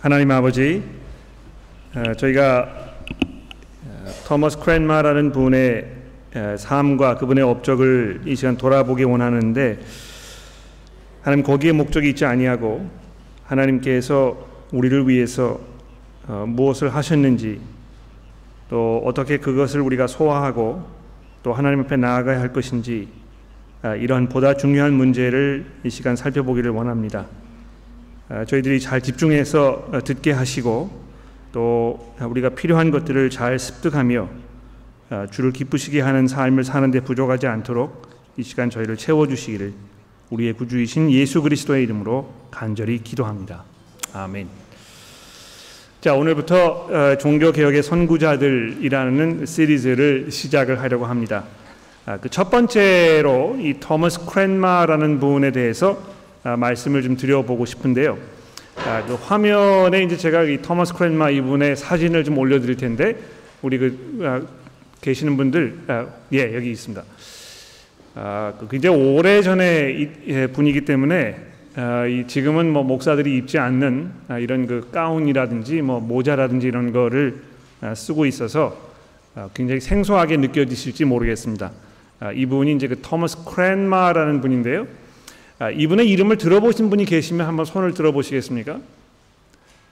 하나님 아버지, 어, 저희가 어, 토머스 크랜마라는 분의 어, 삶과 그분의 업적을 이 시간 돌아보기 원하는데 하나님 거기에 목적이 있지 아니하고 하나님께서 우리를 위해서 무엇을 하셨는지 또 어떻게 그것을 우리가 소화하고 또 하나님 앞에 나아가야 할 것인지 이런 보다 중요한 문제를 이 시간 살펴보기를 원합니다. 아, 저희들이 잘 집중해서 어, 듣게 하시고 또 우리가 필요한 것들을 잘 습득하며 아, 주를 기쁘시게 하는 삶을 사는데 부족하지 않도록 이 시간 저희를 채워주시기를 우리의 구주이신 예수 그리스도의 이름으로 간절히 기도합니다. 아멘. 자 오늘부터 어, 종교 개혁의 선구자들이라는 시리즈를 시작을 하려고 합니다. 아, 그첫 번째로 이 토머스 크랜마라는 분에 대해서 아, 말씀을 좀 드려보고 싶은데요. 아, 그 화면에 이제 제가 이 토마스 크랜마 이분의 사진을 좀 올려드릴 텐데 우리 그 아, 계시는 분들 아, 예 여기 있습니다. 아, 그 굉장히 오래 전에 예, 분이기 때문에 아, 이 지금은 뭐 목사들이 입지 않는 아, 이런 그 가운이라든지 뭐 모자라든지 이런 거를 아, 쓰고 있어서 아, 굉장히 생소하게 느껴지실지 모르겠습니다. 아, 이분이 이제 그 토마스 크랜마라는 분인데요. 아, 이분의 이름을 들어보신 분이 계시면 한번 손을 들어보시겠습니까?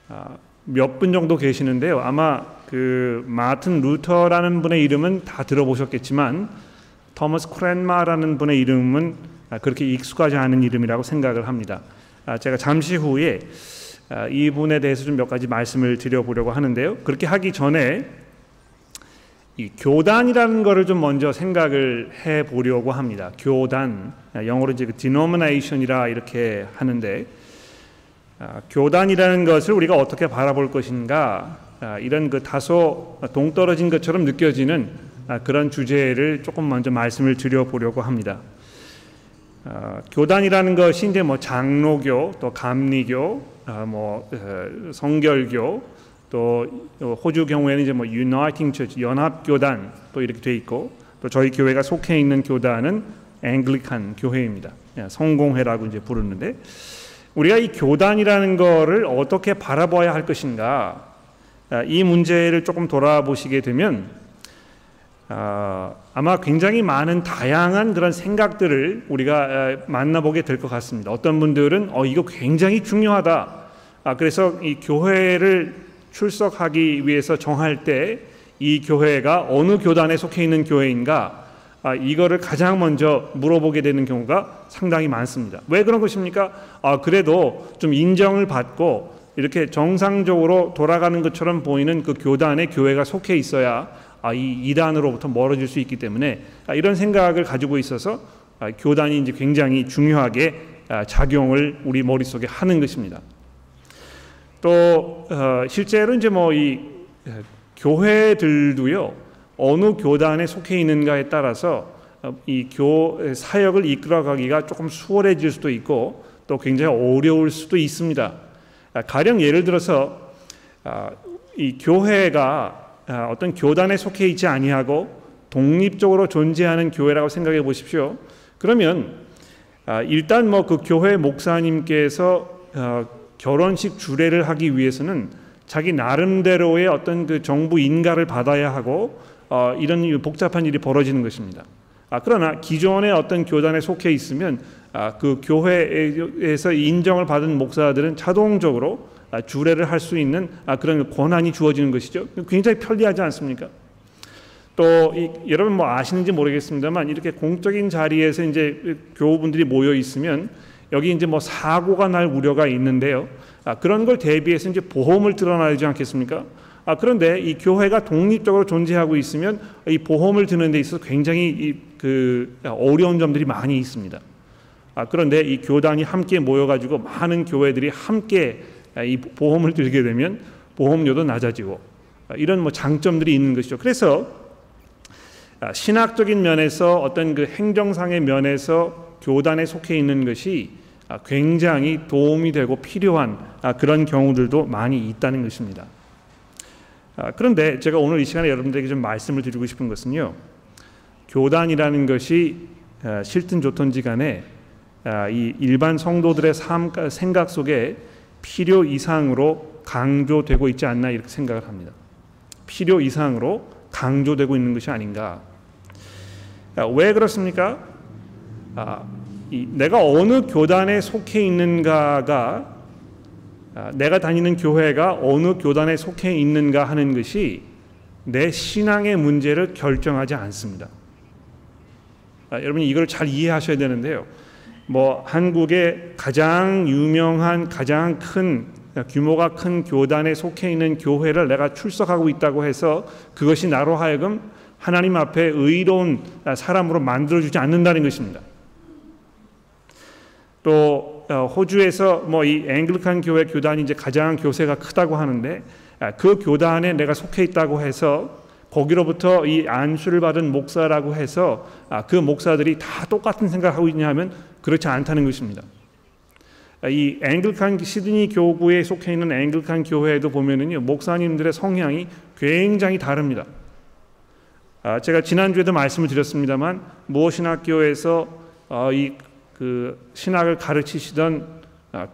아, 몇분 정도 계시는데요. 아마 그 마틴 루터라는 분의 이름은 다 들어보셨겠지만 토머스 크랜마라는 분의 이름은 아, 그렇게 익숙하지 않은 이름이라고 생각을 합니다. 제가 잠시 후에 이분에 대해서 좀 몇 가지 말씀을 드려보려고 하는데요. 그렇게 하기 전에 이 교단이라는 것을 좀 먼저 생각을 해 보려고 합니다. 교단 영어로 이제 그 denomination이라 이렇게 하는데 아, 교단이라는 것을 우리가 어떻게 바라볼 것인가 아, 이런 그 다소 동떨어진 것처럼 느껴지는 아, 그런 주제를 조금 먼저 말씀을 드려 보려고 합니다. 아, 교단이라는 것이 이제 뭐 장로교 또 감리교 뭐 어, 성결교 또 호주 경우에는 이제 뭐 Uniting Church 연합 교단 또 이렇게 돼 있고 또 저희 교회가 속해 있는 교단은 앵글리칸 교회입니다. 예, 성공회라고 이제 부르는데 우리가 이 교단이라는 거를 어떻게 바라봐야 할 것인가 아, 이 문제를 조금 돌아보시게 되면 아, 아마 굉장히 많은 다양한 그런 생각들을 우리가 아, 만나보게 될 것 같습니다. 어떤 분들은 어 이거 굉장히 중요하다. 그래서 이 교회를 출석하기 위해서 정할 때 이 교회가 어느 교단에 속해 있는 교회인가 아, 이거를 가장 먼저 물어보게 되는 경우가 상당히 많습니다. 왜 그런 것입니까? 아, 그래도 좀 인정을 받고 이렇게 정상적으로 돌아가는 것처럼 보이는 그 교단에 교회가 속해 있어야 아, 이 이단으로부터 멀어질 수 있기 때문에 아, 이런 생각을 가지고 있어서 아, 교단이 이제 굉장히 중요하게 아, 작용을 우리 머릿속에 하는 것입니다. 또 어, 실제로 이제 뭐 이 교회들도요 어느 교단에 속해 있는가에 따라서 어, 이교 사역을 이끌어가기가 조금 수월해질 수도 있고 또 굉장히 어려울 수도 있습니다. 아, 가령 예를 들어서 아, 이 교회가 아, 어떤 교단에 속해 있지 아니하고 독립적으로 존재하는 교회라고 생각해 보십시오. 그러면 일단 뭐 그 교회 목사님께서 어, 결혼식 주례를 하기 위해서는 자기 나름대로의 어떤 그 정부 인가를 받아야 하고 어, 이런 복잡한 일이 벌어지는 것입니다. 아, 그러나 기존의 어떤 교단에 속해 있으면 아, 그 교회에서 인정을 받은 목사들은 자동적으로 아, 주례를 할 수 있는 아, 그런 권한이 주어지는 것이죠. 굉장히 편리하지 않습니까? 또 이, 여러분 뭐 아시는지 모르겠습니다만 이렇게 공적인 자리에서 이제 교우분들이 모여 있으면 여기 이제 뭐 사고가 날 우려가 있는데요. 아, 그런 걸 대비해서 이제 보험을 들어놔야 되지 않겠습니까? 아, 그런데 이 교회가 독립적으로 존재하고 있으면 이 보험을 드는 데 있어서 굉장히 이, 그 어려운 점들이 많이 있습니다. 아, 그런데 이 교단이 함께 모여가지고 많은 교회들이 함께 이 보험을 들게 되면 보험료도 낮아지고 아, 이런 뭐 장점들이 있는 것이죠. 그래서 아, 신학적인 면에서 어떤 그 행정상의 면에서 교단에 속해 있는 것이 아, 굉장히 도움이 되고 필요한 아, 그런 경우들도 많이 있다는 것입니다. 아, 그런데 제가 오늘 이 시간에 여러분들에게 좀 말씀을 드리고 싶은 것은요. 교단이라는 것이 싫든 좋든지 간에 이 일반 성도들의 삶 생각 속에 필요 이상으로 강조되고 있지 않나 이렇게 생각을 합니다. 필요 이상으로 강조되고 있는 것이 아닌가. 아, 왜 그렇습니까? 내가 어느 교단에 속해 있는가가 아, 내가 다니는 교회가 어느 교단에 속해 있는가 하는 것이 내 신앙의 문제를 결정하지 않습니다. 아, 여러분이 이걸 잘 이해하셔야 되는데요. 뭐 한국의 가장 유명한 가장 큰 규모가 큰 교단에 속해 있는 교회를 내가 출석하고 있다고 해서 그것이 나로 하여금 하나님 앞에 의로운 사람으로 만들어 주지 않는다는 것입니다. 또 어, 호주에서 뭐 이 앵글칸 교회 교단이 이제 가장 교세가 크다고 하는데 아, 그 교단에 내가 속해 있다고 해서 거기로부터 이 안수를 받은 목사라고 해서 아, 그 목사들이 다 똑같은 생각하고 있냐면 그렇지 않다는 것입니다. 아, 이 앵글칸 시드니 교구에 속해 있는 앵글칸 교회에도 보면은요 목사님들의 성향이 굉장히 다릅니다. 아, 제가 지난 주에도 말씀을 드렸습니다만 무엇신학교에서 어, 이 그 신학을 가르치시던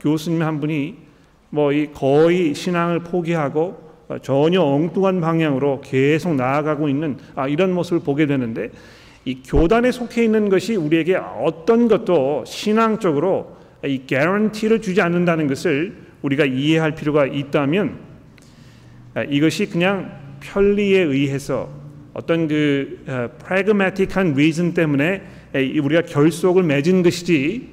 교수님 한 분이 뭐 이 거의 신앙을 포기하고 전혀 엉뚱한 방향으로 계속 나아가고 있는 아, 이런 모습을 보게 되는데 이 교단에 속해 있는 것이 우리에게 어떤 것도 신앙적으로 이 개런티를 주지 않는다는 것을 우리가 이해할 필요가 있다면 아, 이것이 그냥 편리에 의해서 어떤 그 프래그매틱한 리즌 때문에 우리가 결속을 맺은 것이지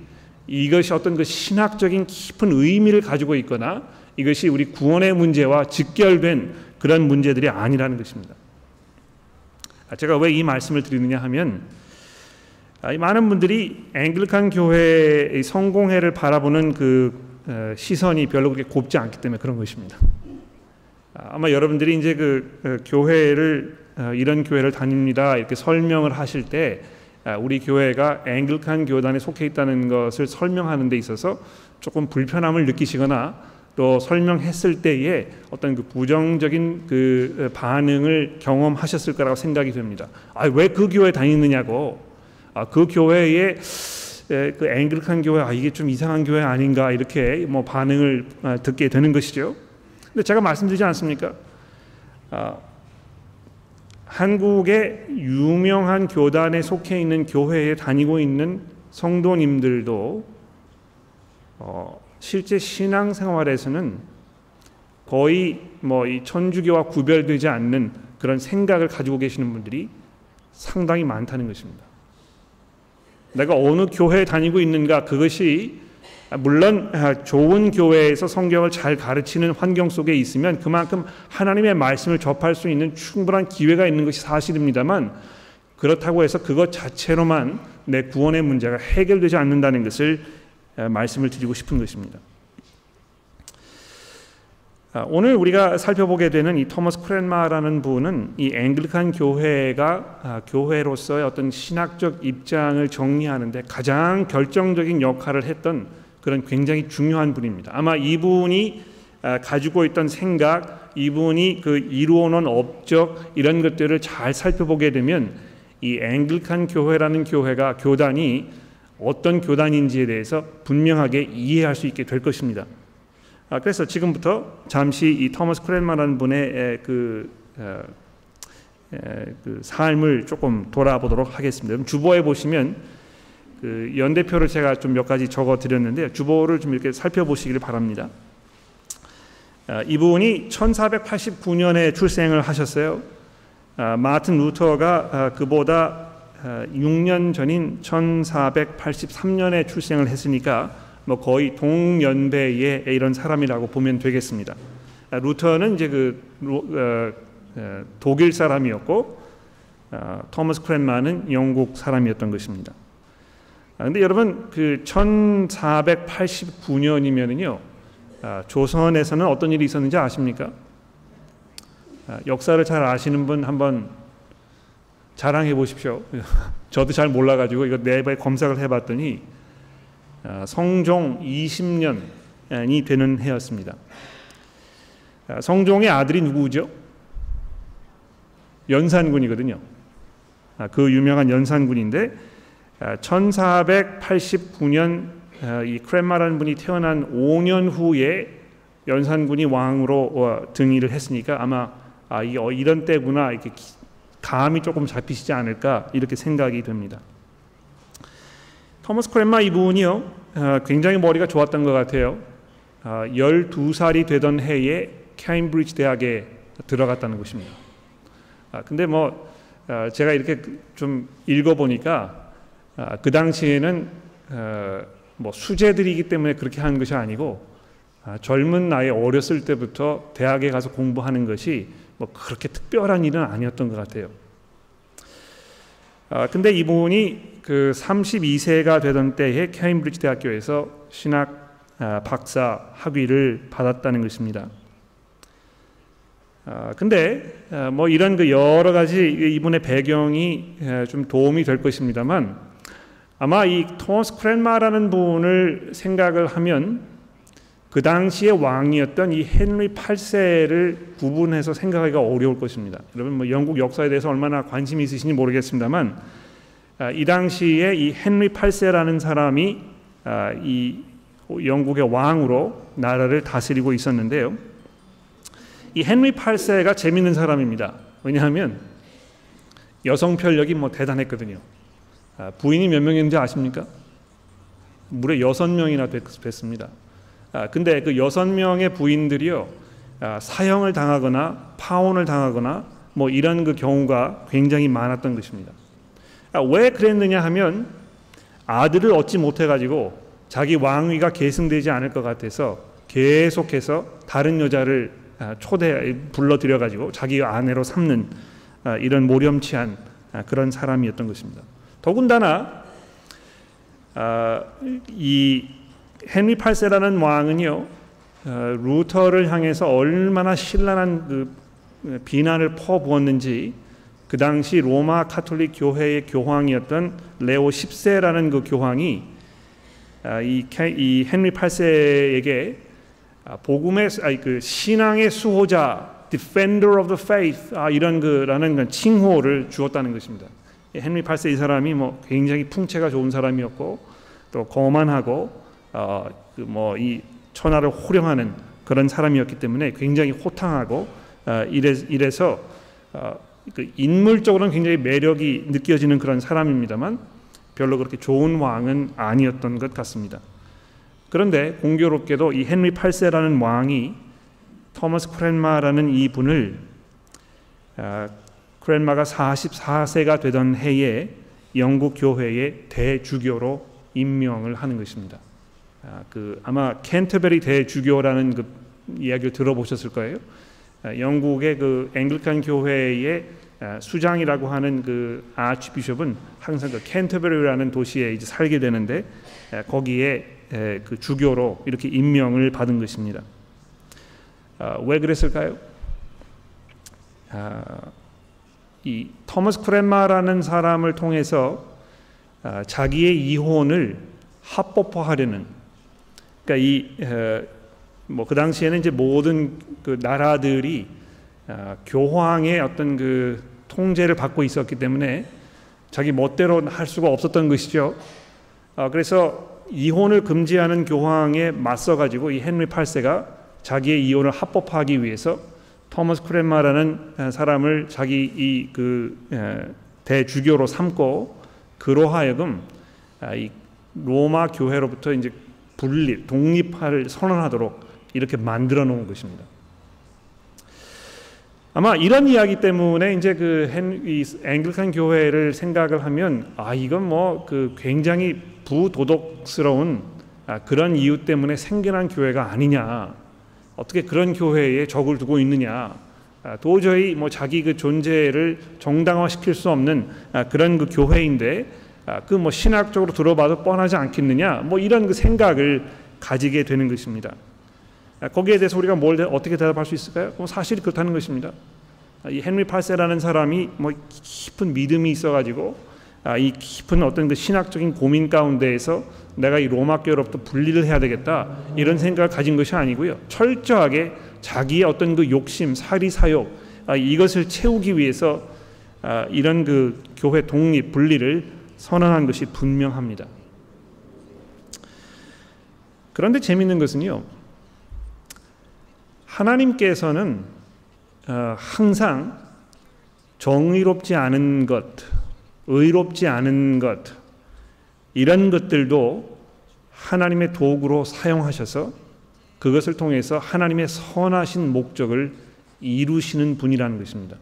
이것이 어떤 그 신학적인 깊은 의미를 가지고 있거나 이것이 우리 구원의 문제와 직결된 그런 문제들이 아니라는 것입니다. 아, 제가 왜 이 말씀을 드리느냐 하면 아, 많은 분들이 앵글칸 교회의 성공회를 바라보는 그 어, 시선이 별로 그렇게 곱지 않기 때문에 그런 것입니다. 아, 아마 여러분들이 이제 그 어, 교회를 어, 이런 교회를 다닙니다 이렇게 설명을 하실 때 우리 교회가 앵글칸 교단에 속해 있다는 것을 설명하는 데 있어서 조금 불편함을 느끼시거나 또 설명했을 때에 어떤 그 부정적인 그 반응을 경험하셨을 거라고 생각이 됩니다. 아, 왜 그 교회 다니느냐고. 아, 그 교회에 그 앵글칸 교회 아 이게 좀 이상한 교회 아닌가 이렇게 뭐 반응을 아, 듣게 되는 것이죠. 근데 제가 말씀드리지 않습니까? 아, 한국의 유명한 교단에 속해 있는 교회에 다니고 있는 성도님들도 어, 실제 신앙생활에서는 거의 뭐 이 천주교와 구별되지 않는 그런 생각을 가지고 계시는 분들이 상당히 많다는 것입니다. 내가 어느 교회에 다니고 있는가 그것이 물론 좋은 교회에서 성경을 잘 가르치는 환경 속에 있으면 그만큼 하나님의 말씀을 접할 수 있는 충분한 기회가 있는 것이 사실입니다만 그렇다고 해서 그것 자체로만 내 구원의 문제가 해결되지 않는다는 것을 말씀을 드리고 싶은 것입니다. 아, 오늘 우리가 살펴보게 되는 이 토머스 크랜마라는 분은 이 앵글칸 교회가 아, 교회로서의 어떤 신학적 입장을 정리하는데 가장 결정적인 역할을 했던 그런 굉장히 중요한 분입니다. 아마 이분이 아, 가지고 있던 생각, 이분이 그 이루어놓은 업적 이런 것들을 잘 살펴보게 되면 이 앵글칸 교회라는 교회가 교단이 어떤 교단인지에 대해서 분명하게 이해할 수 있게 될 것입니다. 아, 그래서 지금부터 잠시 이 토머스 크랜만라는 분의 그, 어, 그 삶을 조금 돌아보도록 하겠습니다. 주보에 보시면 그 연대표를 제가 좀 몇 가지 적어 드렸는데 주보를 좀 이렇게 살펴보시기를 바랍니다. 아, 이분이 1489년에 출생을 하셨어요. 아, 마틴 루터가 그보다 6년 전인 1483년에 출생을 했으니까 뭐 거의 동년배의 이런 사람이라고 보면 되겠습니다. 아, 루터는 이제 그 어, 어, 독일 사람이었고 어, 토머스 크랜만은 영국 사람이었던 것입니다. 아, 근데 여러분 그 1489년이면은요 아, 조선에서는 어떤 일이 있었는지 아십니까? 아, 역사를 잘 아시는 분 한번 자랑해 보십시오. 저도 잘 몰라가지고 이거 네번 검색을 해봤더니 아, 성종 20년이 되는 해였습니다. 아, 성종의 아들이 누구죠? 연산군이거든요. 아, 그 유명한 연산군인데 1489년 이 크렘마라는 분이 태어난 5년 후에 연산군이 왕으로 어, 등위를 했으니까 아마 아, 이, 어, 이런 때구나 이렇게 감이 조금 잡히시지 않을까 이렇게 생각이 됩니다. 토머스 크랜마 이분이요 어, 굉장히 머리가 좋았던 것 같아요. 어, 12살이 되던 해에 케임브리지 대학에 들어갔다는 것입니다. 아, 근데 뭐 어, 제가 이렇게 좀 읽어보니까 아, 그 당시에는 어, 뭐 수재들이기 때문에 그렇게 하는 것이 아니고 아, 젊은 나이 어렸을 때부터 대학에 가서 공부하는 것이 뭐 그렇게 특별한 일은 아니었던 것 같아요. 아, 근데 이분이 그 32세가 되던 때에 케임브리지 대학교에서 신학 아, 박사 학위를 받았다는 것입니다. 아, 근데 아, 뭐 이런 그 여러 가지 이분의 배경이 좀 도움이 될 것입니다만 아마 이 토머스 크랜마라는 분을 생각을 하면 그 당시의 왕이었던 이 헨리 8세를 구분해서 생각하기가 어려울 것입니다. 여러분 뭐 영국 역사에 대해서 얼마나 관심이 있으신지 모르겠습니다만 아, 이 당시에 이 헨리 8세라는 사람이 아, 이 영국의 왕으로 나라를 다스리고 있었는데요. 이 헨리 8세가 재밌는 사람입니다. 왜냐하면 여성 편력이 뭐 대단했거든요. 아, 부인이 몇 명인지 아십니까? 무려 여섯 명이나 됐습니다. 아, 근데 그 여섯 명의 부인들이요 아, 사형을 당하거나 파혼을 당하거나 뭐 이런 그 경우가 굉장히 많았던 것입니다. 아, 왜 그랬느냐 하면 아들을 얻지 못해 가지고 자기 왕위가 계승되지 않을 것 같아서 계속해서 다른 여자를 초대 불러들여 가지고 자기 아내로 삼는 이런 모렴치한 그런 사람이었던 것입니다. 더군다나 이 헨리 8세라는 왕은요 어, 루터를 향해서 얼마나 신랄한 그 비난을 퍼부었는지 그 당시 로마 카톨릭 교회의 교황이었던 레오 10세라는 그 교황이 아, 이, 이 헨리 8세에게 아, 복음의 아니 그 신앙의 수호자, defender of the faith 아, 이런 그라는 그 칭호를 주었다는 것입니다. 헨리 8세 이 사람이 뭐 굉장히 풍채가 좋은 사람이었고 또 거만하고 어, 그 천하를 호령하는 그런 사람이었기 때문에 굉장히 호탕하고 어, 이래, 이래서 어, 그 인물적으로는 굉장히 매력이 느껴지는 그런 사람입니다만 별로 그렇게 좋은 왕은 아니었던 것 같습니다. 그런데 공교롭게도 이 헨리 8세라는 왕이 토머스 크랜마라는 이 분을 아, 크랜마가 44세가 되던 해에 영국 교회의 대주교로 임명을 하는 것입니다. 아, 그 아마 캔터베리 대주교라는 그 이야기를 들어보셨을 거예요. 아, 영국의 그 앵글칸 교회의 아, 수장이라고 하는 그 아치비숍은 항상 그 캔터베리라는 도시에 이제 살게 되는데 거기에 그 주교로 이렇게 임명을 받은 것입니다. 왜 그랬을까요? 이 토머스 크랜마라는 사람을 통해서 자기의 이혼을 합법화하려는 그러니까 이 뭐 그 당시에는 이제 모든 그 나라들이 아, 교황의 어떤 그 통제를 받고 있었기 때문에 자기 멋대로 할 수가 없었던 것이죠. 아, 그래서 이혼을 금지하는 교황에 맞서 가지고 이 헨리 8세가 자기의 이혼을 합법화하기 위해서 토머스 크랜마라는 사람을 자기 이 그 대주교로 삼고 그로 하여금 아, 이 로마 교회로부터 이제 분립, 독립화를 선언하도록 이렇게 만들어 놓은 것입니다. 아마 이런 이야기 때문에 이제 그 앵글리칸 교회를 생각을 하면 아 이건 뭐 그 굉장히 부도덕스러운 아, 그런 이유 때문에 생겨난 교회가 아니냐 어떻게 그런 교회에 적을 두고 있느냐 아, 도저히 뭐 자기 그 존재를 정당화시킬 수 없는 아, 그런 그 교회인데 아, 그뭐 신학적으로 들어봐도 뻔하지 않겠느냐 뭐 이런 그 생각을 가지게 되는 것입니다. 아, 거기에 대해서 우리가 뭘 어떻게 대답할 수 있을까요? 뭐 사실이 그렇다는 것입니다. 아, 이 헨리 8세라는 사람이 뭐 깊은 믿음이 있어가지고 이 깊은 어떤 그 신학적인 고민 가운데에서 내가 이 로마 교로부터 분리를 해야 되겠다 이런 생각을 가진 것이 아니고요. 철저하게 자기의 어떤 그 욕심, 사리 사욕 이것을 채우기 위해서 이런 그 교회 독립 분리를 선언한 것이 분명합니다. 그런데 재밌는 것은요. 하나님께서는 어, 항상 정의롭지 않은 것, 의롭지 않은 것 이런 것들도 하나님의 도구로 사용하셔서 그것을 통해서 하나님의 선하신 목적을 이루시는 분이라는 것입니다.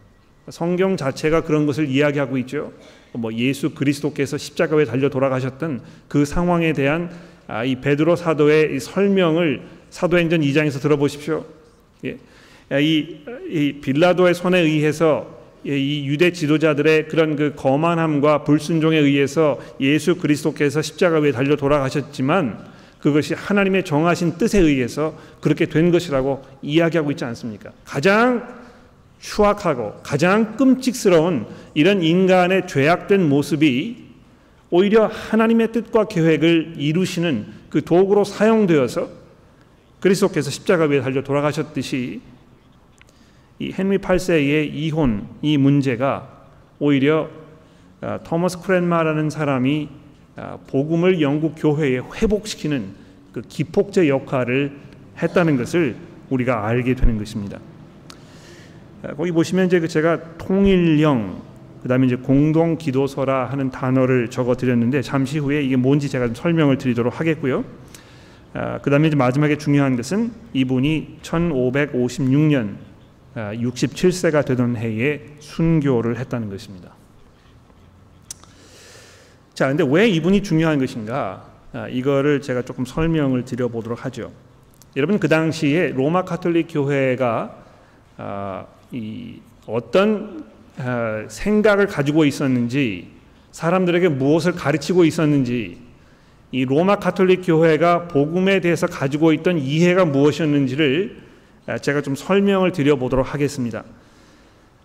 성경 자체가 그런 것을 이야기하고 있죠. 뭐 예수 그리스도께서 십자가에 달려 돌아가셨던 그 상황에 대한 아, 이 베드로 사도의 설명을 사도행전 2장에서 들어보십시오. 예. 이, 이 빌라도의 손에 의해서 이 유대 지도자들의 그런 그 거만함과 불순종에 의해서 예수 그리스도께서 십자가 위에 달려 돌아가셨지만 그것이 하나님의 정하신 뜻에 의해서 그렇게 된 것이라고 이야기하고 있지 않습니까? 가장 추악하고 가장 끔찍스러운 이런 인간의 죄악된 모습이 오히려 하나님의 뜻과 계획을 이루시는 그 도구로 사용되어서 그리스도께서 십자가 위에 달려 돌아가셨듯이 이 헨리 8세의 이혼 이 문제가 오히려 아, 토머스 크랜마라는 사람이 아, 복음을 영국 교회에 회복시키는 그 기폭제 역할을 했다는 것을 우리가 알게 되는 것입니다. 아, 거기 보시면 이제 그 제가 통일령 그다음에 이제 공동 기도서라 하는 단어를 적어 드렸는데 잠시 후에 이게 뭔지 제가 좀 설명을 드리도록 하겠고요. 아, 그다음에 이제 마지막에 중요한 것은 이분이 1556년 67세가 되던 해에 순교를 했다는 것입니다. 자, 근데 왜 이분이 중요한 것인가? 아, 이거를 제가 조금 설명을 드려보도록 하죠. 여러분 그 당시에 로마 카톨릭 교회가 아, 이 어떤 아, 생각을 가지고 있었는지 사람들에게 무엇을 가르치고 있었는지 이 로마 카톨릭 교회가 복음에 대해서 가지고 있던 이해가 무엇이었는지를 아, 제가 좀 설명을 드려보도록 하겠습니다.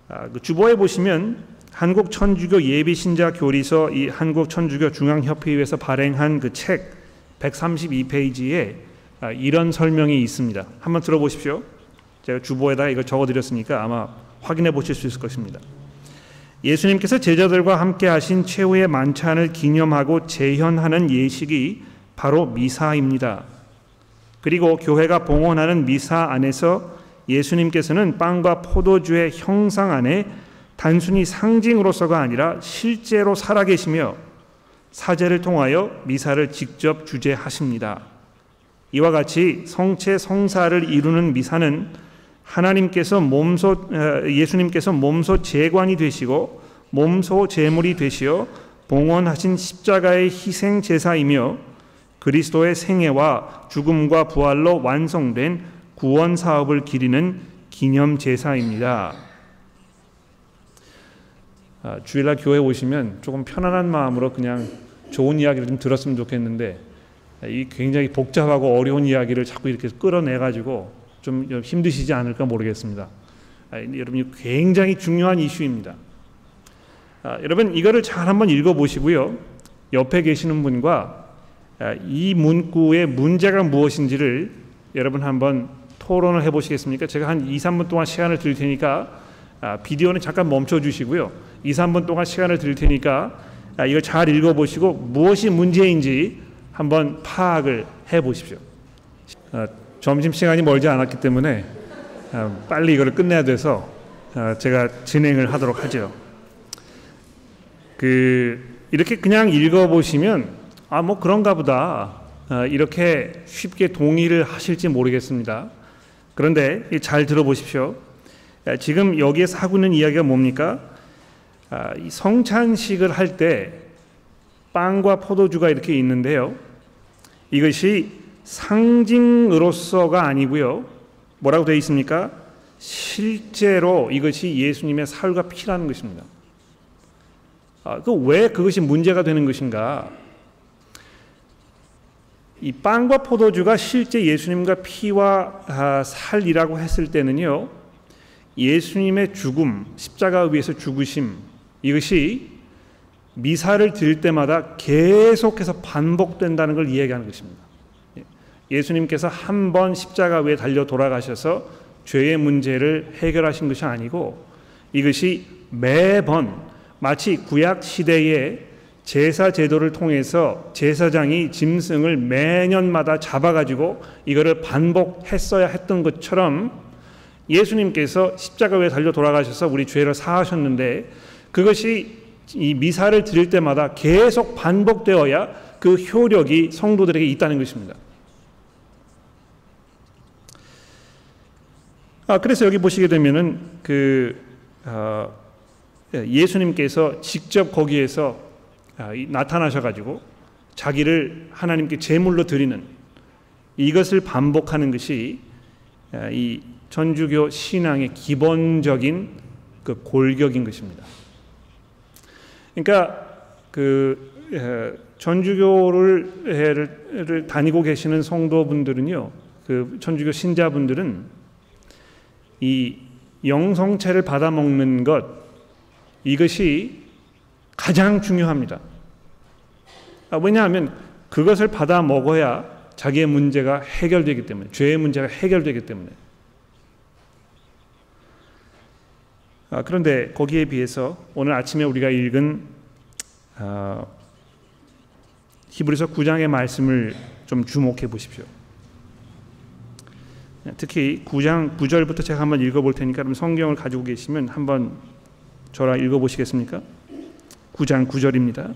아, 그 주보에 보시면 한국 천주교 예비 신자 교리서 이 한국 천주교 중앙협회에서 발행한 그 책 132페이지에 이런 설명이 있습니다. 한번 들어보십시오. 제가 주보에다 이걸 적어드렸으니까 아마 확인해 보실 수 있을 것입니다. 예수님께서 제자들과 함께 하신 최후의 만찬을 기념하고 재현하는 예식이 바로 미사입니다. 그리고 교회가 봉헌하는 미사 안에서 예수님께서는 빵과 포도주의 형상 안에 단순히 상징으로서가 아니라 실제로 살아계시며 사제를 통하여 미사를 직접 주재하십니다. 이와 같이 성체 성사를 이루는 미사는 하나님께서 몸소 예수님께서 몸소 재관이 되시고 몸소 제물이 되시어 봉헌하신 십자가의 희생 제사이며 그리스도의 생애와 죽음과 부활로 완성된 구원 사업을 기리는 기념 제사입니다. 아, 주일날 교회 오시면 조금 편안한 마음으로 그냥 좋은 이야기를 좀 들었으면 좋겠는데 이 굉장히 복잡하고 어려운 이야기를 자꾸 이렇게 끌어내 가지고 좀 힘드시지 않을까 모르겠습니다. 아, 여러분 굉장히 중요한 이슈입니다. 아, 여러분 이거를 잘 한번 읽어보시고요. 옆에 계시는 분과 아, 이 문구의 문제가 무엇인지를 여러분 한번 토론을 해보시겠습니까? 제가 한 2, 3분 동안 시간을 드릴 테니까 아, 비디오는 잠깐 멈춰 주시고요. 2, 3분 동안 시간을 드릴 테니까 아, 이걸 잘 읽어보시고 무엇이 문제인지 한번 파악을 해보십시오. 아, 점심 시간이 멀지 않았기 때문에 아, 빨리 이거를 끝내야 돼서 아, 제가 진행을 하도록 하죠. 그 이렇게 그냥 읽어보시면 아 뭐 그런가 보다 아, 이렇게 쉽게 동의를 하실지 모르겠습니다. 그런데 잘 들어보십시오. 지금 여기에서 하고 있는 이야기가 뭡니까? 성찬식을 할 때 빵과 포도주가 이렇게 있는데요. 이것이 상징으로서가 아니고요. 뭐라고 되어 있습니까? 실제로 이것이 예수님의 살과 피라는 것입니다. 아, 그왜 그것이 문제가 되는 것인가? 이 빵과 포도주가 실제 예수님과 피와 아, 살이라고 했을 때는요. 예수님의 죽음, 십자가 위에서 죽으심 이것이 미사를 드릴 때마다 계속해서 반복된다는 걸 이야기하는 것입니다. 예수님께서 한 번 십자가 위에 달려 돌아가셔서 죄의 문제를 해결하신 것이 아니고 이것이 매번 마치 구약 시대의 제사 제도를 통해서 제사장이 짐승을 매년마다 잡아가지고 이거를 반복했어야 했던 것처럼 예수님께서 십자가에 달려 돌아가셔서 우리 죄를 사하셨는데 그것이 이 미사를 드릴 때마다 계속 반복되어야 그 효력이 성도들에게 있다는 것입니다. 아, 그래서 여기 보시게 되면은 그 어, 예수님께서 직접 거기에서 아, 나타나셔가지고 자기를 하나님께 제물로 드리는 이것을 반복하는 것이 아, 이 전주교 신앙의 기본적인 그 골격인 것입니다. 그러니까 그 전주교를 다니고 계시는 성도분들은요, 그 전주교 신자분들은 이 영성체를 받아 먹는 것 이것이 가장 중요합니다. 아, 왜냐하면 그것을 받아 먹어야 자기의 문제가 해결되기 때문에 죄의 문제가 해결되기 때문에 아, 그런데 거기에 비해서 오늘 아침에 우리가 읽은 어, 히브리서 9장의 말씀을 좀 주목해 보십시오. 특히 9장 9절부터 제가 한번 읽어 볼 테니까 그럼 성경을 가지고 계시면 한번 저랑 읽어 보시겠습니까? 9장 9절입니다.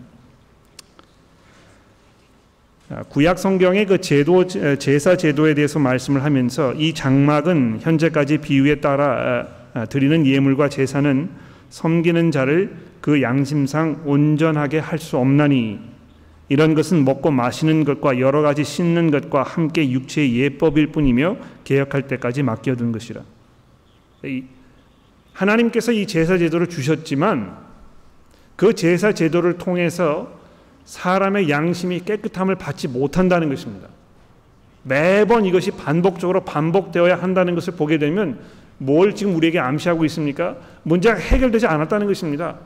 구약 성경의 그 제도 제사 제도에 대해서 말씀을 하면서 이 장막은 현재까지 비유에 따라 드리는 예물과 제사는 섬기는 자를 그 양심상 온전하게 할 수 없나니 이런 것은 먹고 마시는 것과 여러 가지 씻는 것과 함께 육체의 예법일 뿐이며 개혁할 때까지 맡겨둔 것이라. 하나님께서 이 제사 제도를 주셨지만 그 제사 제도를 통해서 사람의 양심이 깨끗함을 받지 못한다는 것입니다. 매번 이것이 반복적으로 반복되어야 한다는 것을 보게 되면 뭘 지금 우리에게 암시하고 있습니까? 문제가 해결되지 않았다는 것입니다.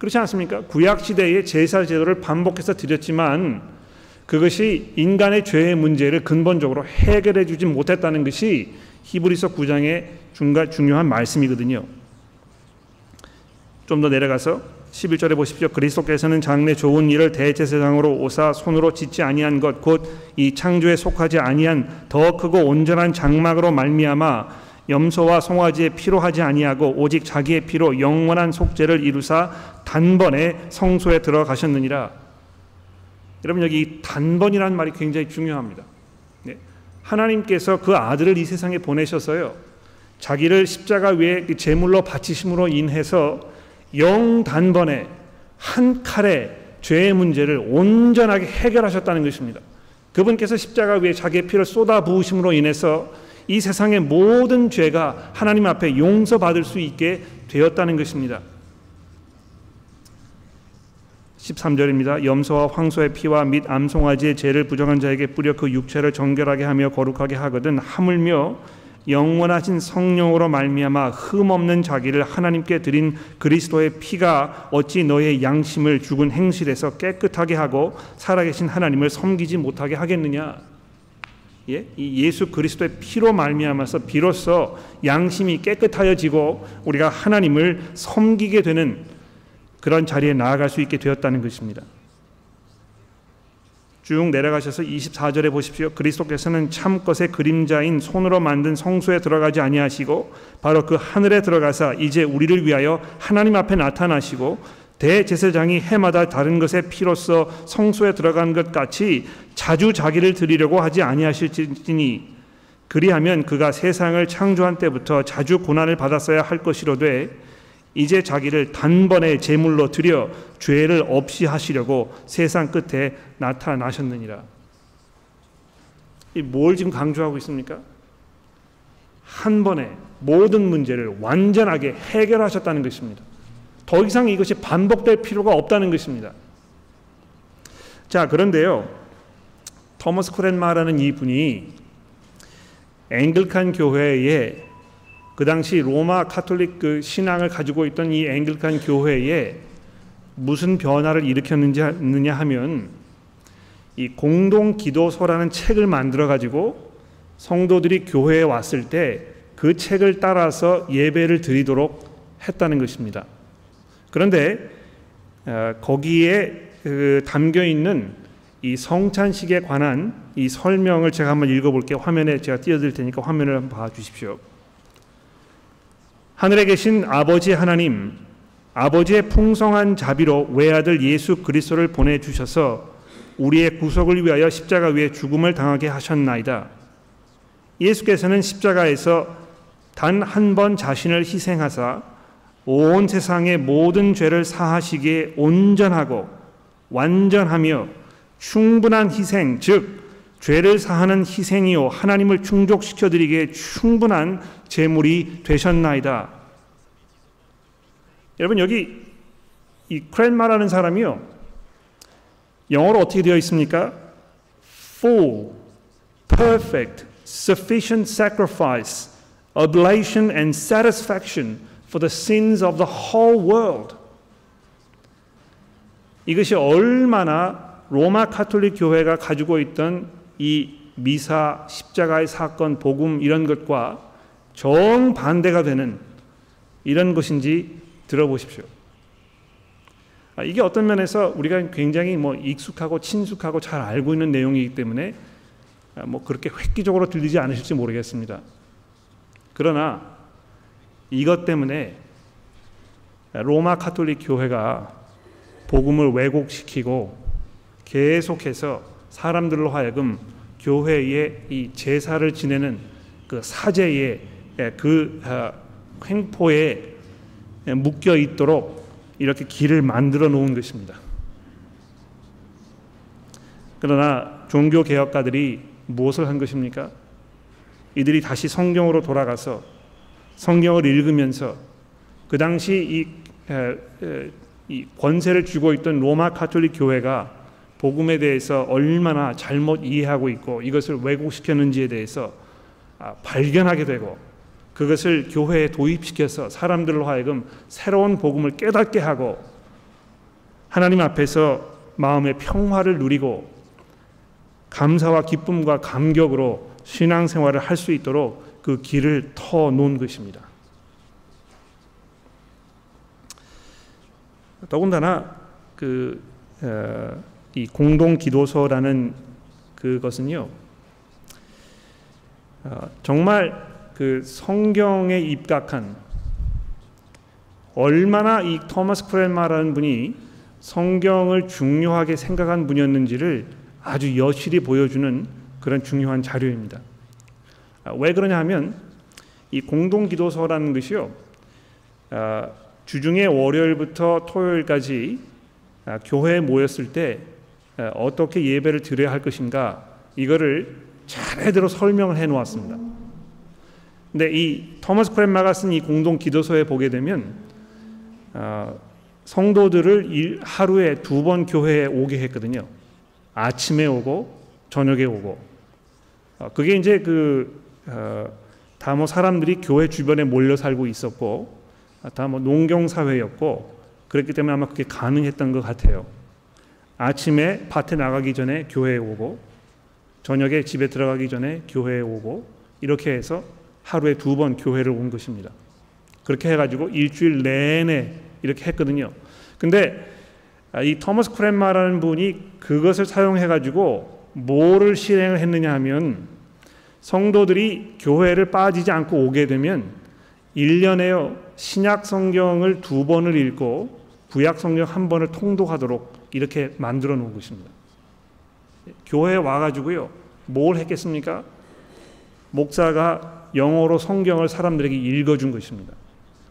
그렇지 않습니까? 구약 시대의 제사 제도를 반복해서 드렸지만 그것이 인간의 죄의 문제를 근본적으로 해결해 주지 못했다는 것이 히브리서 9장의 중가 중요한 말씀이거든요. 좀 더 내려가서 11절에 보십시오. 그리스도께서는 장래 좋은 일을 대제사장으로 오사 손으로 짓지 아니한 것 곧 이 창조에 속하지 아니한 더 크고 온전한 장막으로 말미암아 염소와 송아지의 피로 하지 아니하고 오직 자기의 피로 영원한 속죄를 이루사 단번에 성소에 들어가셨느니라. 여러분 여기 단번이라는 말이 굉장히 중요합니다. 네. 하나님께서 그 아들을 이 세상에 보내셔서요. 자기를 십자가 위에 그 제물로 바치심으로 인해서 영 단번에 한 칼에 죄의 문제를 온전하게 해결하셨다는 것입니다. 그분께서 십자가 위에 자기의 피를 쏟아 부으심으로 인해서 이 세상의 모든 죄가 하나님 앞에 용서받을 수 있게 되었다는 것입니다. 13절입니다. 염소와 황소의 피와 및 암송아지의 죄를 부정한 자에게 뿌려 그 육체를 정결하게 하며 거룩하게 하거든 하물며 영원하신 성령으로 말미암아 흠 없는 자기를 하나님께 드린 그리스도의 피가 어찌 너의 양심을 죽은 행실에서 깨끗하게 하고 살아계신 하나님을 섬기지 못하게 하겠느냐? 예? 이 예수 그리스도의 피로 말미암아서 비로소 양심이 깨끗하여지고 우리가 하나님을 섬기게 되는 그런 자리에 나아갈 수 있게 되었다는 것입니다. 쭉 내려가셔서 24절에 보십시오. 그리스도께서는 참 것의 그림자인 손으로 만든 성소에 들어가지 아니하시고 바로 그 하늘에 들어가사 이제 우리를 위하여 하나님 앞에 나타나시고 대제사장이 해마다 다른 것의 피로써 성소에 들어간 것 같이 자주 자기를 드리려고 하지 아니하실지니 그리하면 그가 세상을 창조한 때부터 자주 고난을 받았어야 할 것이로되 이제 자기를 단번에 제물로 드려 죄를 없이 하시려고 세상 끝에 나타나셨느니라. 뭘 지금 강조하고 있습니까? 한 번에 모든 문제를 완전하게 해결하셨다는 것입니다. 더 이상 이것이 반복될 필요가 없다는 것입니다. 자, 그런데요. 토머스 크랜머라는 이분이 앵글리칸 교회에 그 당시 로마 카톨릭 그 신앙을 가지고 있던 이 앵글리칸 교회에 무슨 변화를 일으켰느냐 하면 이 공동 기도서라는 책을 만들어 가지고 성도들이 교회에 왔을 때 그 책을 따라서 예배를 드리도록 했다는 것입니다. 그런데 어, 거기에 그 담겨 있는 이 성찬식에 관한 이 설명을 제가 한번 읽어볼게요. 화면에 제가 띄워드릴 테니까 화면을 한번 봐주십시오. 하늘에 계신 아버지 하나님, 아버지의 풍성한 자비로 외아들 예수 그리스도를 보내 주셔서 우리의 구속을 위하여 십자가 위에 죽음을 당하게 하셨나이다. 예수께서는 십자가에서 단 한 번 자신을 희생하사 온 세상의 모든 죄를 사하시기에 온전하고 완전하며 충분한 희생, 즉 죄를 사하는 희생이요 하나님을 충족시켜 드리기에 충분한 제물이 되셨나이다. 여러분 여기 이 크랜마라는 사람이요 영어로 어떻게 되어 있습니까? Full, perfect, sufficient sacrifice, oblation and satisfaction for the sins of the whole world. 이것이 얼마나 로마 카톨릭 교회가 가지고 있던 이 미사, 십자가의 사건, 복음 이런 것과 정반대가 되는 이런 것인지 들어보십시오. 아, 이게 어떤 면에서 우리가 굉장히 뭐 익숙하고 친숙하고 잘 알고 있는 내용이기 때문에 아, 뭐 그렇게 획기적으로 들리지 않으실지 모르겠습니다. 그러나 이것 때문에 로마 카톨릭 교회가 복음을 왜곡시키고 계속해서 사람들로 하여금 교회의 이 제사를 지내는 그 사제의 그 아, 횡포에 묶여 있도록 이렇게 길을 만들어 놓은 것입니다. 그러나 종교 개혁가들이 무엇을 한 것입니까? 이들이 다시 성경으로 돌아가서 성경을 읽으면서 그 당시 이, 이 권세를 쥐고 있던 로마 카톨릭 교회가 복음에 대해서 얼마나 잘못 이해하고 있고 이것을 왜곡시켰는지에 대해서 아, 발견하게 되고 그것을 교회에 도입시켜서 사람들로 하여금 새로운 복음을 깨닫게 하고 하나님 앞에서 마음의 평화를 누리고 감사와 기쁨과 감격으로 신앙생활을 할 수 있도록 그 길을 터 놓은 것입니다. 더군다나 그 어, 이 공동 기도서라는 그것은요. 어, 정말 그 성경에 입각한 얼마나 이 토마스 크랜마라는 분이 성경을 중요하게 생각한 분이었는지를 아주 여실히 보여주는 그런 중요한 자료입니다. 아, 왜 그러냐 하면 이 공동 기도서라는 것이요. 아, 주중에 월요일부터 토요일까지 아, 교회에 모였을 때 어떻게 예배를 드려야 할 것인가 이거를 차례대로 설명을 해 놓았습니다. 근데 이 토마스 크랜마가 쓴 이 공동 기도서에 보게 되면 어, 성도들을 일, 하루에 두 번 교회에 오게 했거든요. 아침에 오고 저녁에 오고. 어, 그게 이제 그 어, 다뭐 사람들이 교회 주변에 몰려 살고 있었고 다 뭐 농경 사회였고 그렇기 때문에 아마 그게 가능했던 것 같아요. 아침에 밭에 나가기 전에 교회에 오고 저녁에 집에 들어가기 전에 교회에 오고 이렇게 해서 하루에 두 번 교회를 온 것입니다. 그렇게 해가지고 일주일 내내 이렇게 했거든요. 근데 아, 이 토머스 크랜마라는 분이 그것을 사용해가지고 뭐를 실행을 했느냐 하면 성도들이 교회를 빠지지 않고 오게 되면 1년에요 신약 성경을 두 번을 읽고 구약 성경 한 번을 통독하도록 이렇게 만들어 놓은 것입니다. 교회에 와가지고요 뭘 했겠습니까? 목사가 영어로 성경을 사람들에게 읽어준 것입니다.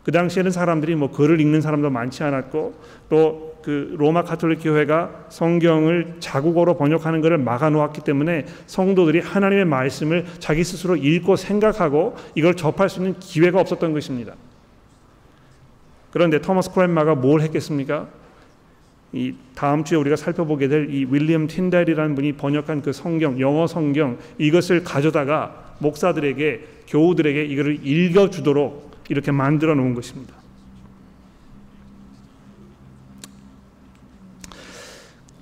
그 당시에는 사람들이 뭐 글을 읽는 사람도 많지 않았고 또 그 로마 카톨릭 교회가 성경을 자국어로 번역하는 것을 막아 놓았기 때문에 성도들이 하나님의 말씀을 자기 스스로 읽고 생각하고 이걸 접할 수 있는 기회가 없었던 것입니다. 그런데 토마스 크랜마가 뭘 했겠습니까? 이 다음 주에 우리가 살펴보게 될 이 윌리엄 틴달이라는 분이 번역한 그 성경 영어 성경 이것을 가져다가 목사들에게 교우들에게 이거를 읽어 주도록 이렇게 만들어 놓은 것입니다.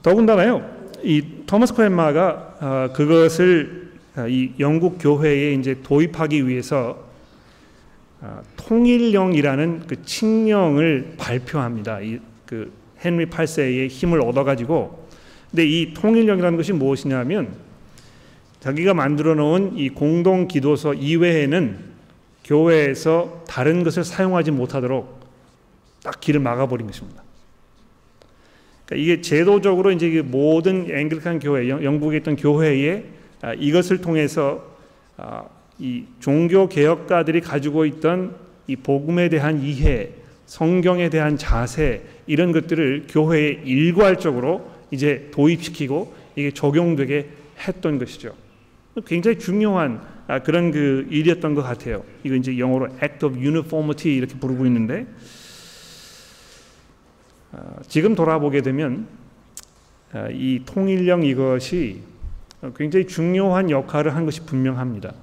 더군다나요. 이 토마스 코엔마가 어, 그것을 어, 이 영국 교회에 이제 도입하기 위해서 어, 통일령이라는 그 칙령을 발표합니다. 이 그 헨리 8세의 힘을 얻어가지고 근데 이 통일령이라는 것이 무엇이냐면 자기가 만들어 놓은 이 공동 기도서 이외에는 교회에서 다른 것을 사용하지 못하도록 딱 길을 막아버린 것입니다. 그러니까 이게 제도적으로 이제 모든 앵글리칸 교회, 영국에 있던 교회에 아, 이것을 통해서 아, 이 종교 개혁가들이 가지고 있던 이 복음에 대한 이해, 성경에 대한 자세 이런 것들을 교회에 일괄적으로 이제 도입시키고 이게 적용되게 했던 것이죠. 굉장히 중요한 아, 그런 그 일이었던 것 같아요. 이거 이제 영어로 Act of Uniformity 이렇게 부르고 있는데 아, 지금 돌아보게 되면 아, 이 통일령 이것이 굉장히 중요한 역할을 한 것이 분명합니다.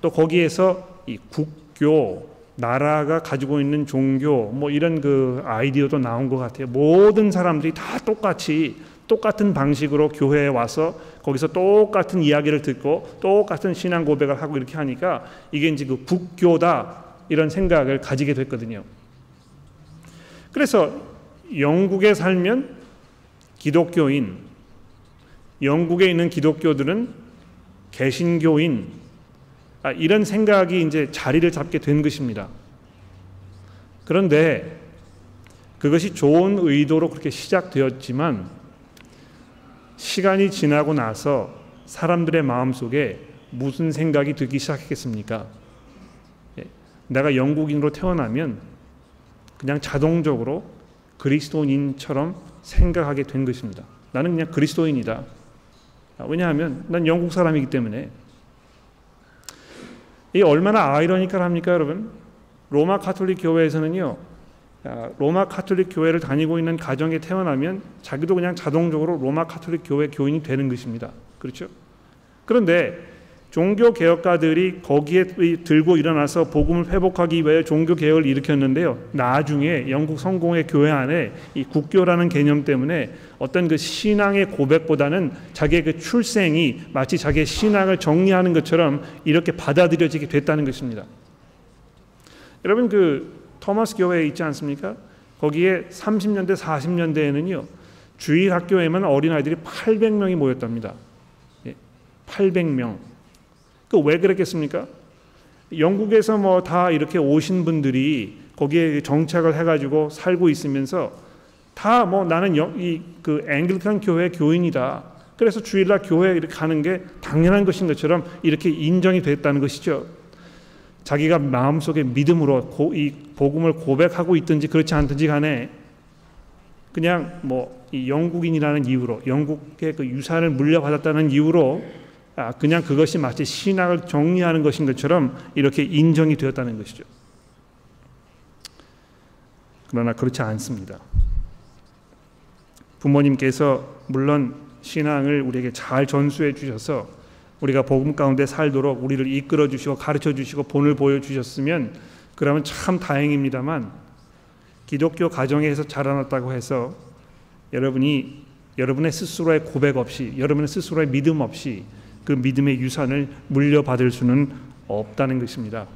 또 거기에서 이 국교 나라가 가지고 있는 종교 뭐 이런 그 아이디어도 나온 것 같아요. 모든 사람들이 다 똑같이 똑같은 방식으로 교회에 와서 거기서 똑같은 이야기를 듣고 똑같은 신앙 고백을 하고 이렇게 하니까 이게 이제 그 국교다 이런 생각을 가지게 됐거든요. 그래서 영국에 살면 기독교인, 영국에 있는 기독교들은 개신교인 아, 이런 생각이 이제 자리를 잡게 된 것입니다. 그런데 그것이 좋은 의도로 그렇게 시작되었지만 시간이 지나고 나서 사람들의 마음 속에 무슨 생각이 들기 시작했겠습니까? 예, 내가 영국인으로 태어나면 그냥 자동적으로 그리스도인처럼 생각하게 된 것입니다. 나는 그냥 그리스도인이다. 아, 왜냐하면 난 영국 사람이기 때문에 이 얼마나 아이러니컬합니까, 여러분? 로마 카톨릭 교회에서는요 아, 로마 카톨릭 교회를 다니고 있는 가정에 태어나면 자기도 그냥 자동적으로 로마 카톨릭 교회 교인이 되는 것입니다. 그렇죠? 그런데 종교 개혁가들이 거기에 들고 일어나서 복음을 회복하기 위해 종교 개혁을 일으켰는데요. 나중에 영국 성공의 교회 안에 이 국교라는 개념 때문에 어떤 그 신앙의 고백보다는 자기의 그 출생이 마치 자기의 신앙을 정리하는 것처럼 이렇게 받아들여지게 됐다는 것입니다. 여러분 그 토마스 교회에 있지 않습니까? 거기에 30년대 40년대에는요. 주일 학교에만 어린아이들이 800명이 모였답니다. 800명. 예, 그왜 그랬겠습니까? 영국에서 뭐 다 이렇게 오신 분들이 거기에 정착을 해가지고 살고 있으면서 다 뭐 나는 이그 앵글리칸 교회 교인이다. 그래서 주일날 교회 이렇게 가는 게 당연한 것인 것처럼 이렇게 인정이 됐다는 것이죠. 자기가 마음속에 믿음으로 고, 이 복음을 고백하고 있든지 그렇지 않든지 간에 그냥 뭐 이 영국인이라는 이유로 영국의 그 유산을 물려받았다는 이유로 아 그냥 그것이 마치 신학을 정리하는 것인 것처럼 이렇게 인정이 되었다는 것이죠. 그러나 그렇지 않습니다. 부모님께서 물론 신앙을 우리에게 잘 전수해 주셔서 우리가 복음 가운데 살도록 우리를 이끌어 주시고 가르쳐 주시고 본을 보여 주셨으면 그러면 참 다행입니다만 기독교 가정에서 자라났다고 해서 여러분이 여러분의 스스로의 고백 없이 여러분의 스스로의 믿음 없이 그 믿음의 유산을 물려받을 수는 없다는 것입니다.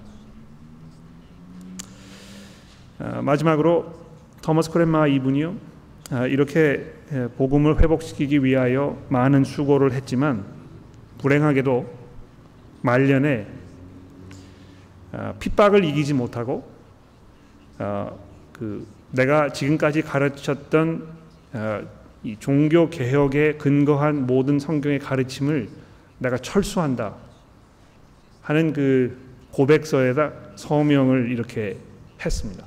아, 마지막으로 토머스 크랜마 이분이요 아, 이렇게 복음을 회복시키기 위하여 많은 수고를 했지만 불행하게도 말년에 어, 핍박을 이기지 못하고 어, 그 내가 지금까지 가르쳤던 종교 개혁에 근거한 모든 성경의 가르침을 내가 철수한다 하는 그 고백서에다 서명을 이렇게 했습니다.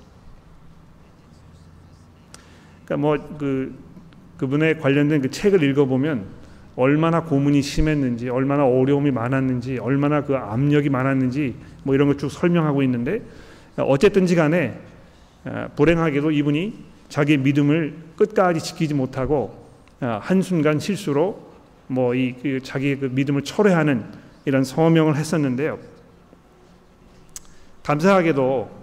그러니까 뭐 그 그분의 관련된 그 책을 읽어보면 얼마나 고문이 심했는지, 얼마나 어려움이 많았는지, 얼마나 그 압력이 많았는지 뭐 이런 걸 쭉 설명하고 있는데 어쨌든지 간에 어, 불행하게도 이분이 자기 믿음을 끝까지 지키지 못하고 어, 한순간 실수로 뭐 이 그 자기 그 믿음을 철회하는 이런 서명을 했었는데요. 감사하게도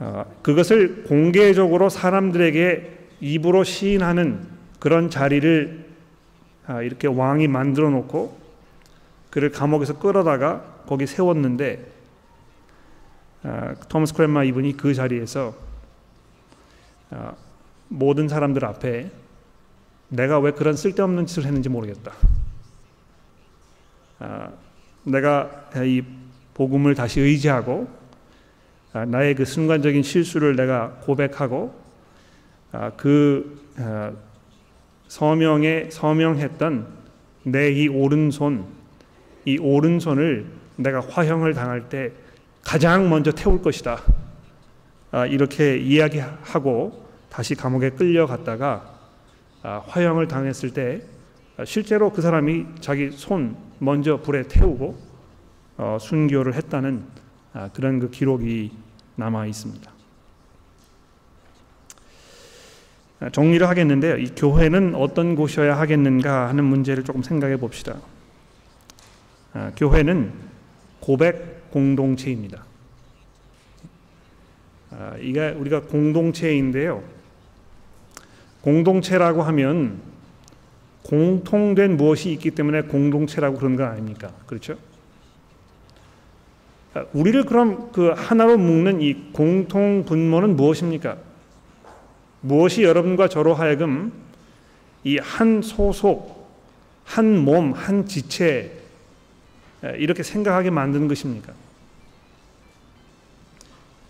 어, 그것을 공개적으로 사람들에게 입으로 시인하는 그런 자리를 아, 이렇게 왕이 만들어 놓고 그를 감옥에서 끌어다가 거기 세웠는데 아, 토마스 크랜마 이분이 그 자리에서 아, 모든 사람들 앞에 내가 왜 그런 쓸데없는 짓을 했는지 모르겠다. 아, 내가 이 복음을 다시 의지하고 아, 나의 그 순간적인 실수를 내가 고백하고 아, 그 아, 서명에 서명했던 내 이 오른손 이 오른손을 내가 화형을 당할 때 가장 먼저 태울 것이다. 이렇게 이야기하고 다시 감옥에 끌려갔다가 화형을 당했을 때 실제로 그 사람이 자기 손 먼저 불에 태우고 어, 순교를 했다는 그런 그 기록이 남아 있습니다. 아, 정리를 하겠는데요. 이 교회는 어떤 곳이어야 하겠는가 하는 문제를 조금 생각해 봅시다. 아, 교회는 고백 공동체입니다. 아, 이게 우리가 공동체인데요. 공동체라고 하면 공통된 무엇이 있기 때문에 공동체라고 그런 거 아닙니까? 그렇죠? 우리를 그럼 그 하나로 묶는 이 공통 분모는 무엇입니까? 무엇이 여러분과 저로 하여금 이 한 소속, 한 몸, 한 지체 이렇게 생각하게 만드는 것입니까?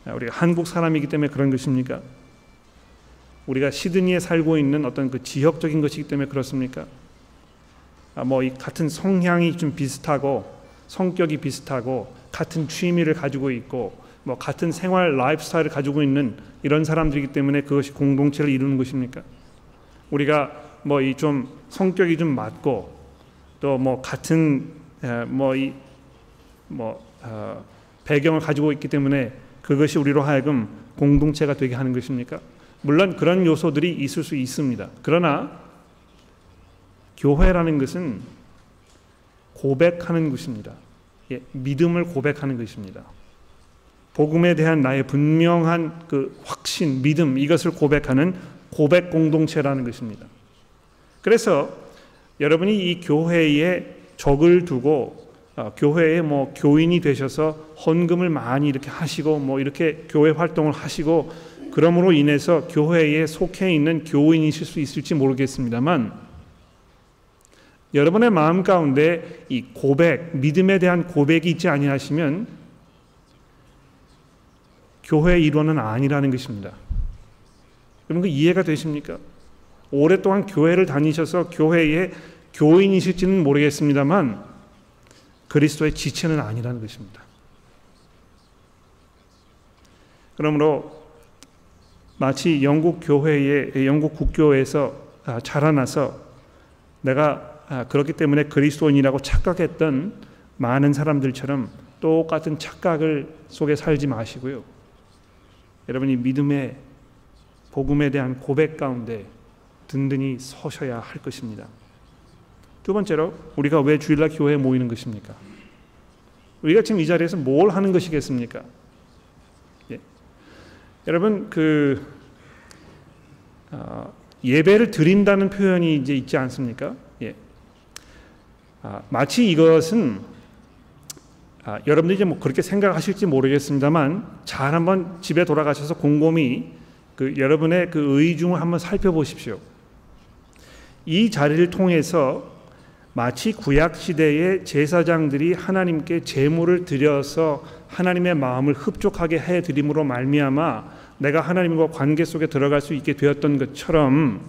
우리가 한국 사람이기 때문에 그런 것입니까? 우리가 시드니에 살고 있는 어떤 그 지역적인 것이기 때문에 그렇습니까? 아, 뭐이 같은 성향이 좀 비슷하고 성격이 비슷하고 같은 취미를 가지고 있고 뭐 같은 생활 라이프스타일을 가지고 있는 이런 사람들이기 때문에 그것이 공동체를 이루는 것입니까? 우리가 뭐 이 좀 성격이 좀 맞고 또 뭐 같은 뭐 이뭐 뭐, 어, 배경을 가지고 있기 때문에 그것이 우리로 하여금 공동체가 되게 하는 것입니까? 물론 그런 요소들이 있을 수 있습니다. 그러나 교회라는 것은 고백하는 것입니다. 예, 믿음을 고백하는 것입니다. 복음에 대한 나의 분명한 그 확신, 믿음 이것을 고백하는 고백 공동체라는 것입니다. 그래서 여러분이 이 교회에 적을 두고 어, 교회에 뭐 교인이 되셔서 헌금을 많이 이렇게 하시고 뭐 이렇게 교회 활동을 하시고 그러므로 인해서 교회에 속해 있는 교인이실 수 있을지 모르겠습니다만 여러분의 마음 가운데 이 고백, 믿음에 대한 고백이 있지 아니하시면 교회 일원은 아니라는 것입니다. 여러분 그 이해가 되십니까? 오랫동안 교회를 다니셔서 교회의 교인이실지는 모르겠습니다만 그리스도의 지체는 아니라는 것입니다. 그러므로 마치 영국 교회의 영국 국교에서 아, 자라나서 내가 아, 그렇기 때문에 그리스도인이라고 착각했던 많은 사람들처럼 똑같은 착각을 속에 살지 마시고요. 여러분이 믿음의 복음에 대한 고백 가운데 든든히 서셔야 할 것입니다. 두 번째로 우리가 왜 주일날 교회에 모이는 것입니까? 우리가 지금 이 자리에서 뭘 하는 것이겠습니까? 예. 여러분 그 어, 예배를 드린다는 표현이 이제 있지 않습니까? 아, 마치 이것은 아, 여러분들이 이제 뭐 그렇게 생각하실지 모르겠습니다만 잘 한번 집에 돌아가셔서 곰곰이 그 여러분의 그 의중을 한번 살펴보십시오. 이 자리를 통해서 마치 구약 시대의 제사장들이 하나님께 제물을 드려서 하나님의 마음을 흡족하게 해 드림으로 말미암아 내가 하나님과 관계 속에 들어갈 수 있게 되었던 것처럼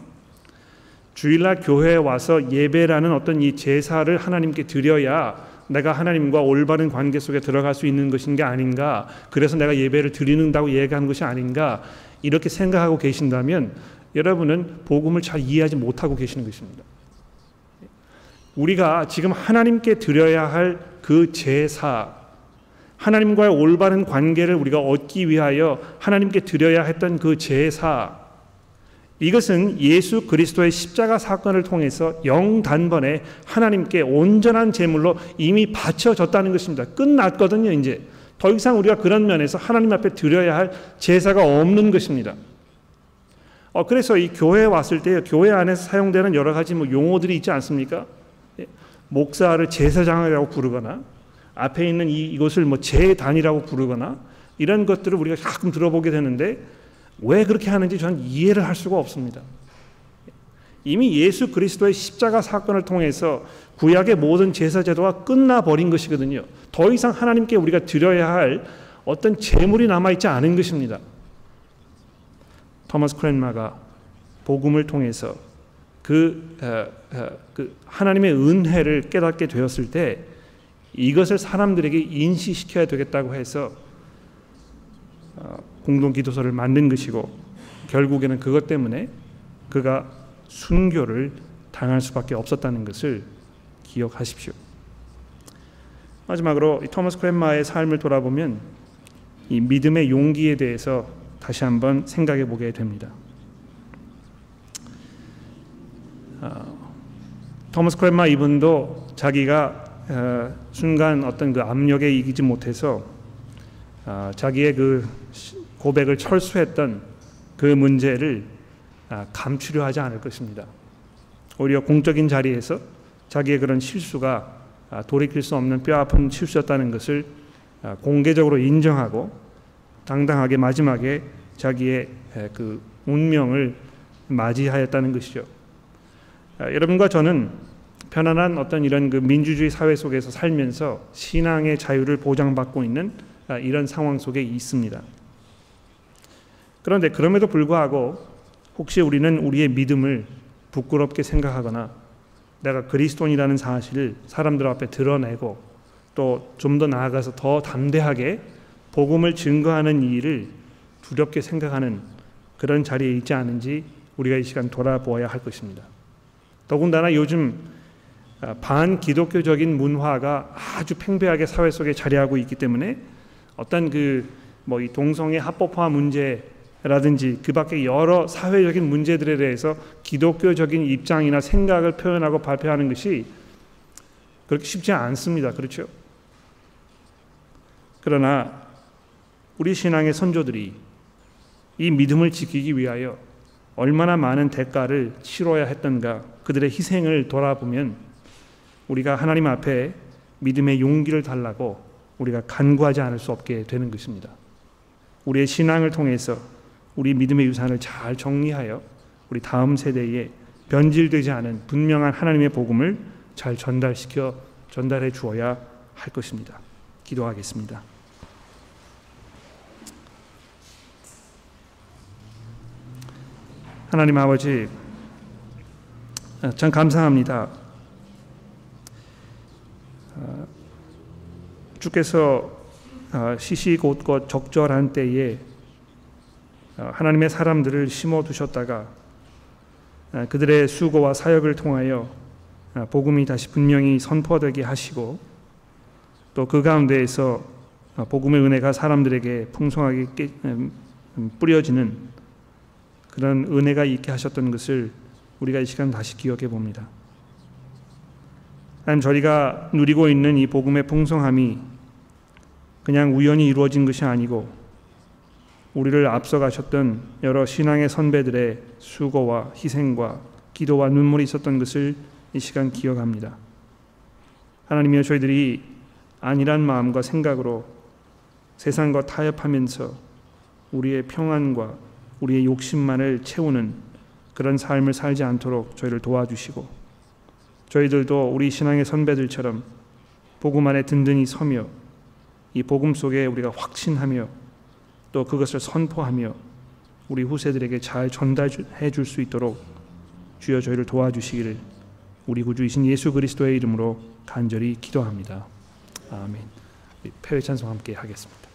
주일날 교회에 와서 예배라는 어떤 이 제사를 하나님께 드려야 내가 하나님과 올바른 관계 속에 들어갈 수 있는 것인 게 아닌가. 그래서 내가 예배를 드리는다고 얘기하는 것이 아닌가. 이렇게 생각하고 계신다면 여러분은 복음을 잘 이해하지 못하고 계시는 것입니다. 우리가 지금 하나님께 드려야 할 그 제사, 하나님과의 올바른 관계를 우리가 얻기 위하여 하나님께 드려야 했던 그 제사, 이것은 예수 그리스도의 십자가 사건을 통해서 영단번에 하나님께 온전한 제물로 이미 바쳐졌다는 것입니다. 끝났거든요, 이제. 더 이상 우리가 그런 면에서 하나님 앞에 드려야 할 제사가 없는 것입니다. 어, 그래서 이 교회에 왔을 때 교회 안에서 사용되는 여러 가지 뭐 용어들이 있지 않습니까? 예, 목사를 제사장이라고 부르거나 앞에 있는 이, 이것을 뭐 제단이라고 부르거나 이런 것들을 우리가 가끔 들어보게 되는데 왜 그렇게 하는지 저는 이해를 할 수가 없습니다. 이미 예수 그리스도의 십자가 사건을 통해서 구약의 모든 제사 제도가 끝나 버린 것이거든요. 더 이상 하나님께 우리가 드려야 할 어떤 재물이 남아 있지 않은 것입니다. 토마스 크랜마가 복음을 통해서 그, 어, 어, 그 하나님의 은혜를 깨닫게 되었을 때 이것을 사람들에게 인식시켜야 되겠다고 해서 어, 공동 기도서를 만든 것이고 결국에는 그것 때문에 그가 순교를 당할 수밖에 없었다는 것을 기억하십시오. 마지막으로 토마스 크랜마의 삶을 돌아보면 이 믿음의 용기에 대해서 다시 한번 생각해 보게 됩니다. 어, 토마스 크랜마 이분도 자기가 어, 순간 어떤 그 압력에 이기지 못해서 어, 자기의 그 고백을 철수했던 그 문제를 아, 감추려 하지 않을 것입니다. 오히려 공적인 자리에서 자기의 그런 실수가 아, 돌이킬 수 없는 뼈아픈 실수였다는 것을 아, 공개적으로 인정하고 당당하게 마지막에 자기의 그 운명을 맞이하였다는 것이죠. 여러분과 저는 편안한 어떤 이런 그 민주주의 사회 속에서 살면서 신앙의 자유를 보장받고 있는 이런 상황 속에 있습니다. 그런데 그럼에도 불구하고 혹시 우리는 우리의 믿음을 부끄럽게 생각하거나 내가 그리스도인이라는 사실을 사람들 앞에 드러내고 또 좀 더 나아가서 더 담대하게 복음을 증거하는 일을 두렵게 생각하는 그런 자리에 있지 않은지 우리가 이 시간 돌아보아야 할 것입니다. 더군다나 요즘 반 기독교적인 문화가 아주 팽배하게 사회 속에 자리하고 있기 때문에 어떤 그 뭐 이 동성애 합법화 문제 라든지 그 밖에 여러 사회적인 문제들에 대해서 기독교적인 입장이나 생각을 표현하고 발표하는 것이 그렇게 쉽지 않습니다. 그렇죠? 그러나 우리 신앙의 선조들이 이 믿음을 지키기 위하여 얼마나 많은 대가를 치러야 했던가 그들의 희생을 돌아보면 우리가 하나님 앞에 믿음의 용기를 달라고 우리가 간구하지 않을 수 없게 되는 것입니다. 우리의 신앙을 통해서 우리 믿음의 유산을 잘 정리하여 우리 다음 세대에 변질되지 않은 분명한 하나님의 복음을 잘 전달시켜 전달해 주어야 할 것입니다. 기도하겠습니다. 하나님 아버지, 참 감사합니다. 주께서 어, 시시곳곳 적절한 때에 어, 하나님의 사람들을 심어 두셨다가 어, 그들의 수고와 사역을 통하여 어, 복음이 다시 분명히 선포되게 하시고 또 그 가운데에서 복음의 은혜가 사람들에게 풍성하게 음, 음, 뿌려지는 그런 은혜가 있게 하셨던 것을 우리가 이 시간 다시 기억해 봅니다. 하나님 저희가 누리고 있는 이 복음의 풍성함이 그냥 우연히 이루어진 것이 아니고 우리를 앞서가셨던 여러 신앙의 선배들의 수고와 희생과 기도와 눈물이 있었던 것을 이 시간 기억합니다. 하나님이여 저희들이 안일한 마음과 생각으로 세상과 타협하면서 우리의 평안과 우리의 욕심만을 채우는 그런 삶을 살지 않도록 저희를 도와주시고 저희들도 우리 신앙의 선배들처럼 복음 안에 든든히 서며 이 복음 속에 우리가 확신하며 또 그것을 선포하며 우리 후세들에게 잘 전달해 줄 수 있도록 주여 저희를 도와주시기를 우리 구주이신 예수 그리스도의 이름으로 간절히 기도합니다. 아멘. 폐회 찬송 함께 하겠습니다.